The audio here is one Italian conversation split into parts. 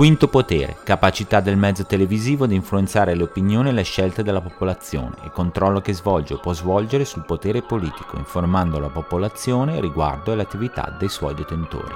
Quinto potere, capacità del mezzo televisivo di influenzare le opinioni e le scelte della popolazione e controllo che svolge o può svolgere sul potere politico, informando la popolazione riguardo alle attività dei suoi detentori.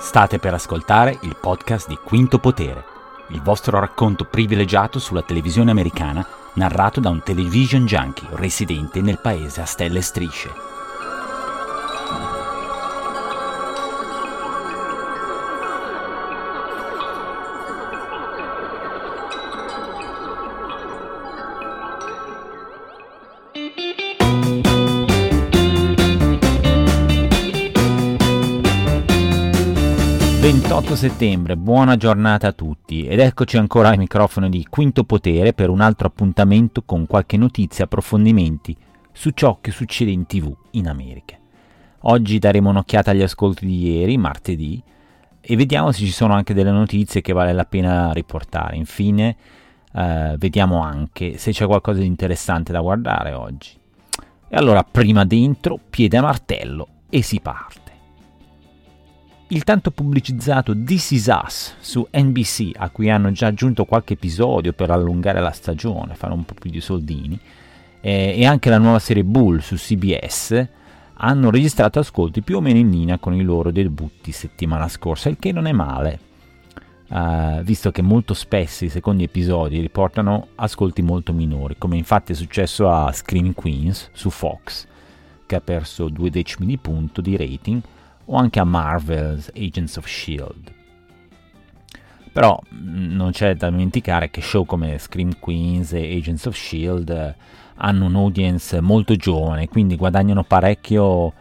State per ascoltare il podcast di Quinto Potere, il vostro racconto privilegiato sulla televisione americana narrato da un television junkie residente nel paese a stelle e strisce. 28 settembre, buona giornata a tutti ed eccoci ancora ai microfoni di Quinto Potere per un altro appuntamento con qualche notizia approfondimenti su ciò che succede in tv in America. Oggi daremo un'occhiata agli ascolti di ieri, martedì, e vediamo se ci sono anche delle notizie che vale la pena riportare. Infine, eh, vediamo anche se c'è qualcosa di interessante da guardare oggi. E allora, prima dentro, piede a martello e si parte. Il tanto pubblicizzato This Is Us su NBC, a cui hanno già aggiunto qualche episodio per allungare la stagione, fare un po' più di soldini, eh, e anche la nuova serie Bull su CBS, hanno registrato ascolti più o meno in linea con i loro debutti settimana scorsa, il che non è male, uh, visto che molto spesso i secondi episodi riportano ascolti molto minori, come infatti è successo a Scream Queens su Fox, che ha perso due decimi di punto di rating, o anche a Marvel's Agents of Shield. Però mm, non c'è da dimenticare che show come Scream Queens e Agents of Shield hanno un audience molto giovane, quindi guadagnano parecchio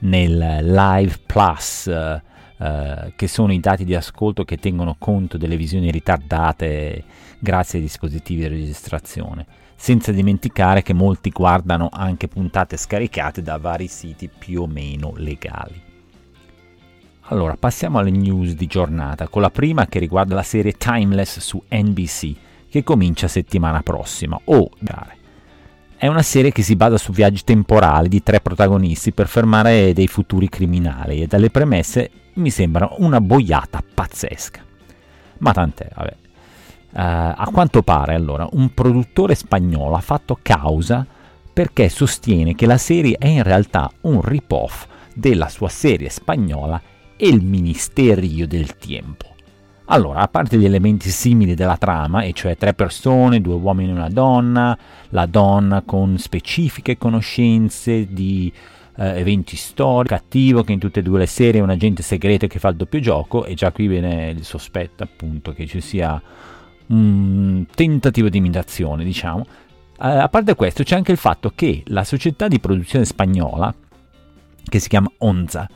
nel live plus, eh, che sono i dati di ascolto che tengono conto delle visioni ritardate grazie ai dispositivi di registrazione. Senza dimenticare che molti guardano anche puntate scaricate da vari siti più o meno legali. Allora, passiamo alle news di giornata, con la prima che riguarda la serie Timeless su NBC, che comincia settimana prossima. Oh, è una serie che si basa su viaggi temporali di tre protagonisti per fermare dei futuri criminali e dalle premesse mi sembra una boiata pazzesca. Ma tant'è, vabbè. Uh, a quanto pare, allora, un produttore spagnolo ha fatto causa perché sostiene che la serie è in realtà un rip-off della sua serie spagnola e il Ministerio del Tempo. Allora, a parte gli elementi simili della trama, e cioè tre persone, due uomini e una donna, la donna con specifiche conoscenze di eh, eventi storici, cattivo che in tutte e due le serie è un agente segreto che fa il doppio gioco, e già qui viene il sospetto appunto che ci sia un tentativo di imitazione, diciamo. Eh, a parte questo c'è anche il fatto che la società di produzione spagnola, che si chiama Onza,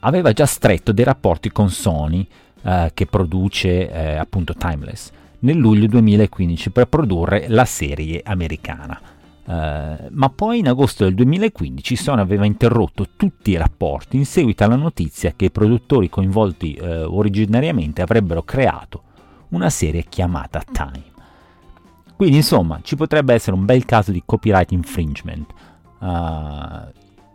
aveva già stretto dei rapporti con Sony, eh, che produce eh, appunto Timeless, nel luglio 2015 per produrre la serie americana. Uh, ma poi in agosto del 2015 Sony aveva interrotto tutti i rapporti in seguito alla notizia che i produttori coinvolti uh, originariamente avrebbero creato una serie chiamata Time. Quindi insomma ci potrebbe essere un bel caso di copyright infringement. Uh,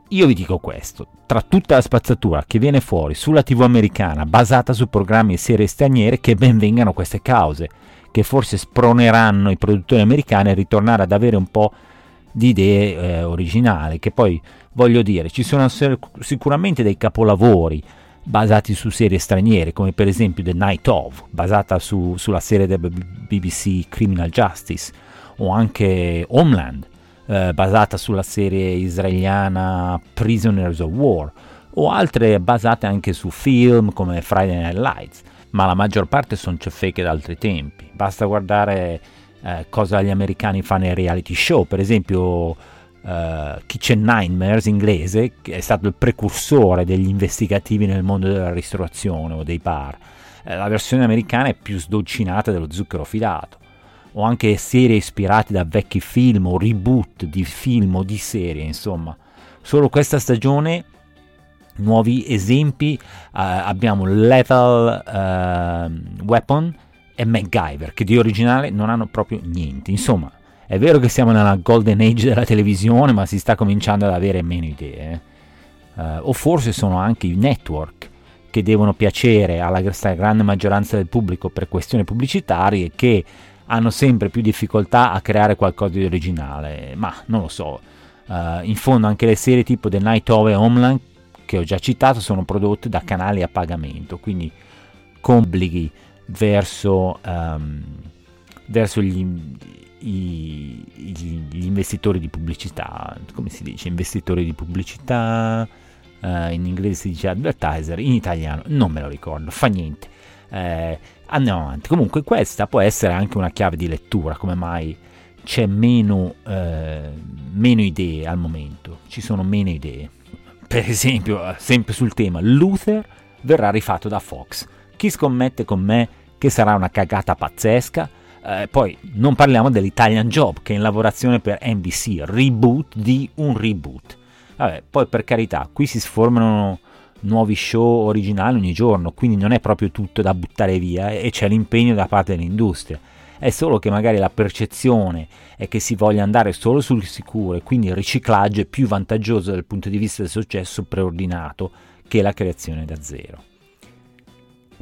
io vi dico questo, tra tutta la spazzatura che viene fuori sulla TV americana basata su programmi e serie straniere, che ben vengano queste cause, che forse sproneranno i produttori americani a ritornare ad avere un po' di idee eh, originali, che poi voglio dire, ci sono sicuramente dei capolavori basati su serie straniere, come per esempio The Night of, basata su, sulla serie del BBC Criminal Justice, o anche Homeland, eh, basata sulla serie israeliana Prisoners of War o altre basate anche su film come Friday Night Lights, ma la maggior parte sono fake d'altri tempi. Basta guardare eh, cosa gli americani fanno nei reality show, per esempio uh, Kitchen Nightmares inglese, che è stato il precursore degli investigativi nel mondo della ristorazione o dei bar. Eh, la versione americana è più sdolcinata dello zucchero filato o anche serie ispirate da vecchi film o reboot di film o di serie, insomma. Solo questa stagione nuovi esempi uh, abbiamo Lethal uh, Weapon e MacGyver che di originale non hanno proprio niente insomma È vero che siamo nella golden age della televisione, ma si sta cominciando ad avere meno idee. Eh? Uh, o forse sono anche i network che devono piacere alla grande maggioranza del pubblico per questioni pubblicitarie che hanno sempre più difficoltà a creare qualcosa di originale. Ma non lo so. Uh, in fondo anche le serie tipo The Night of Homeland che ho già citato sono prodotte da canali a pagamento, quindi con obblighi verso, um, verso gli, i, gli, investitori di pubblicità, come si dice, investitori di pubblicità, uh, in inglese si dice advertiser, in italiano non me lo ricordo, fa niente. Eh, andiamo avanti. Comunque questa può essere anche una chiave di lettura, come mai c'è meno, eh, meno idee al momento, ci sono meno idee. Per esempio, sempre sul tema, Luther verrà rifatto da Fox. Chi scommette con me che sarà una cagata pazzesca? Eh, poi non parliamo dell'Italian Job che è in lavorazione per NBC, reboot di un reboot. Vabbè, poi per carità, qui si sformano nuovi show originali ogni giorno, quindi non è proprio tutto da buttare via e c'è l'impegno da parte dell'industria. È solo che magari la percezione è che si voglia andare solo sul sicuro e quindi il riciclaggio è più vantaggioso dal punto di vista del successo preordinato che la creazione da zero.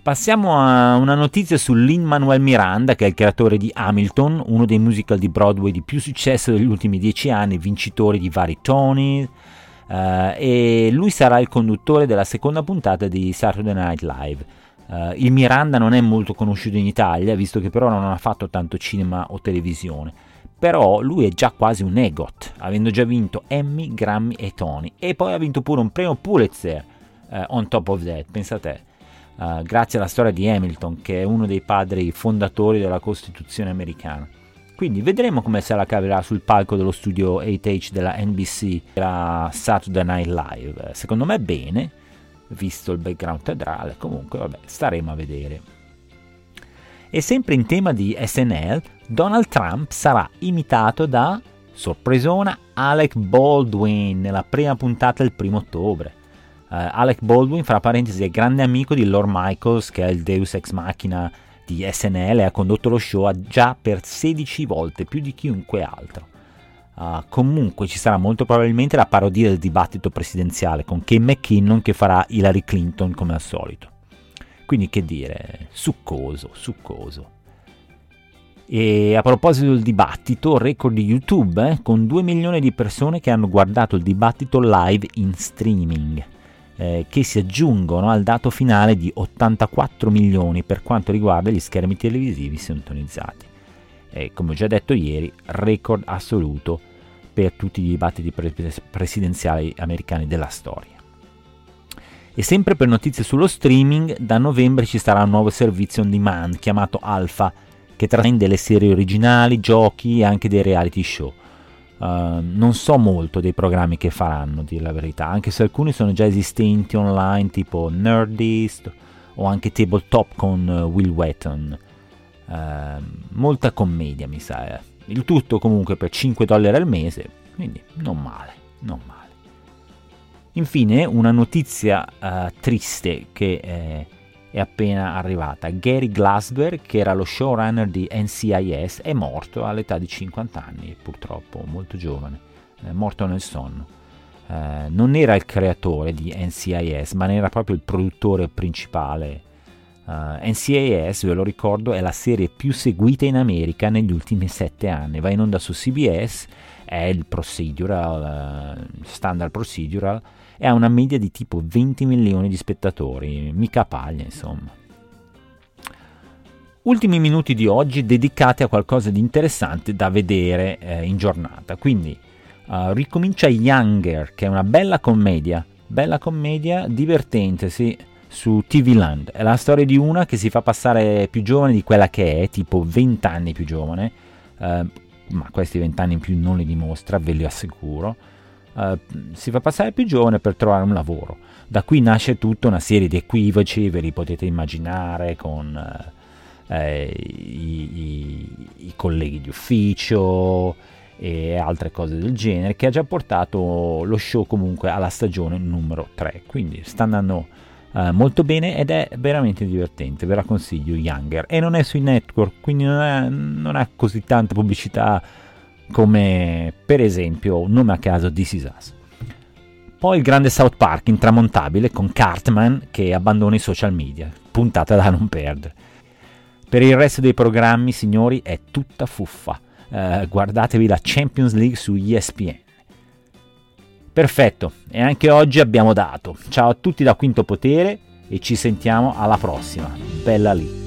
Passiamo a una notizia su Lin Manuel Miranda, che è il creatore di Hamilton, uno dei musical di Broadway di più successo degli ultimi dieci anni, vincitore di vari Tony, Uh, e lui sarà il conduttore della seconda puntata di Saturday Night Live. Uh, il Miranda non è molto conosciuto in Italia, visto che però non ha fatto tanto cinema o televisione. Però lui è già quasi un EGOT, avendo già vinto Emmy, Grammy e Tony. E poi ha vinto pure un premio Pulitzer uh, on top of that, pensate. grazie alla storia di Hamilton, che è uno dei padri fondatori della Costituzione americana. Quindi vedremo come se la caverà sul palco dello studio 8H della NBC la Saturday Night Live. Secondo me bene, visto il background teatrale, comunque vabbè, staremo a vedere. E sempre in tema di SNL, Donald Trump sarà imitato da, sorpresona, Alec Baldwin nella prima puntata del primo ottobre. Uh, Alec Baldwin, fra parentesi, è grande amico di Lord Michaels, che è il Deus Ex Machina di SNL ha condotto lo show già per 16 volte, più di chiunque altro. Uh, comunque ci sarà molto probabilmente la parodia del dibattito presidenziale con Ken McKinnon che farà Hillary Clinton come al solito. Quindi che dire, succoso, succoso. E a proposito del dibattito, record di YouTube eh, con 2 milioni di persone che hanno guardato il dibattito live in streaming eh, che si aggiungono al dato finale di 84 milioni per quanto riguarda gli schermi televisivi sintonizzati. E come ho già detto ieri, record assoluto per tutti i dibattiti pre- presidenziali americani della storia. E sempre per notizie sullo streaming, da novembre ci sarà un nuovo servizio on demand chiamato Alpha, che tratta le serie originali, giochi e anche dei reality show. Uh, non so molto dei programmi che faranno, a dire la verità, anche se alcuni sono già esistenti online, tipo Nerdist o anche Tabletop con uh, Will Wetton. Uh, molta commedia, mi sa. Eh. Il tutto comunque per 5 dollari al mese, quindi non male, non male. Infine, una notizia triste che eh, è appena arrivata. Gary Glasberg, che era lo showrunner di NCIS, è morto all'età di 50 anni, purtroppo molto giovane, è morto nel sonno. Eh, non era il creatore di NCIS, ma ne era proprio il produttore principale. Eh, NCIS, ve lo ricordo, è la serie più seguita in America negli ultimi sette anni. Va in onda su CBS, è il procedural, uh, standard procedural, e ha una media di tipo 20 milioni di spettatori, mica paglia insomma. Ultimi minuti di oggi dedicati a qualcosa di interessante da vedere eh, in giornata, quindi uh, ricomincia Younger, che è una bella commedia, bella commedia divertente, sì, su TV Land. È la storia di una che si fa passare più giovane di quella che è, tipo 20 anni più giovane, uh, ma questi 20 anni in più non li dimostra, ve li assicuro Uh, si fa passare più giovane per trovare un lavoro. Da qui nasce tutta una serie di equivoci, ve li potete immaginare, con eh, i, i, i, colleghi di ufficio e altre cose del genere, che ha già portato lo show comunque alla stagione numero 3. Quindi sta andando uh, molto bene ed è veramente divertente, ve la consiglio, Younger. E non è sui network, quindi non ha così tanta pubblicità come per esempio un nome a caso This Is Us. Poi il grande South Park intramontabile con Cartman che abbandona i social media, puntata da non perdere. Per il resto dei programmi, signori, è tutta fuffa. Uh, guardatevi la Champions League su ESPN. Perfetto, e anche oggi abbiamo dato. Ciao a tutti da Quinto Potere e ci sentiamo alla prossima. Bella lì.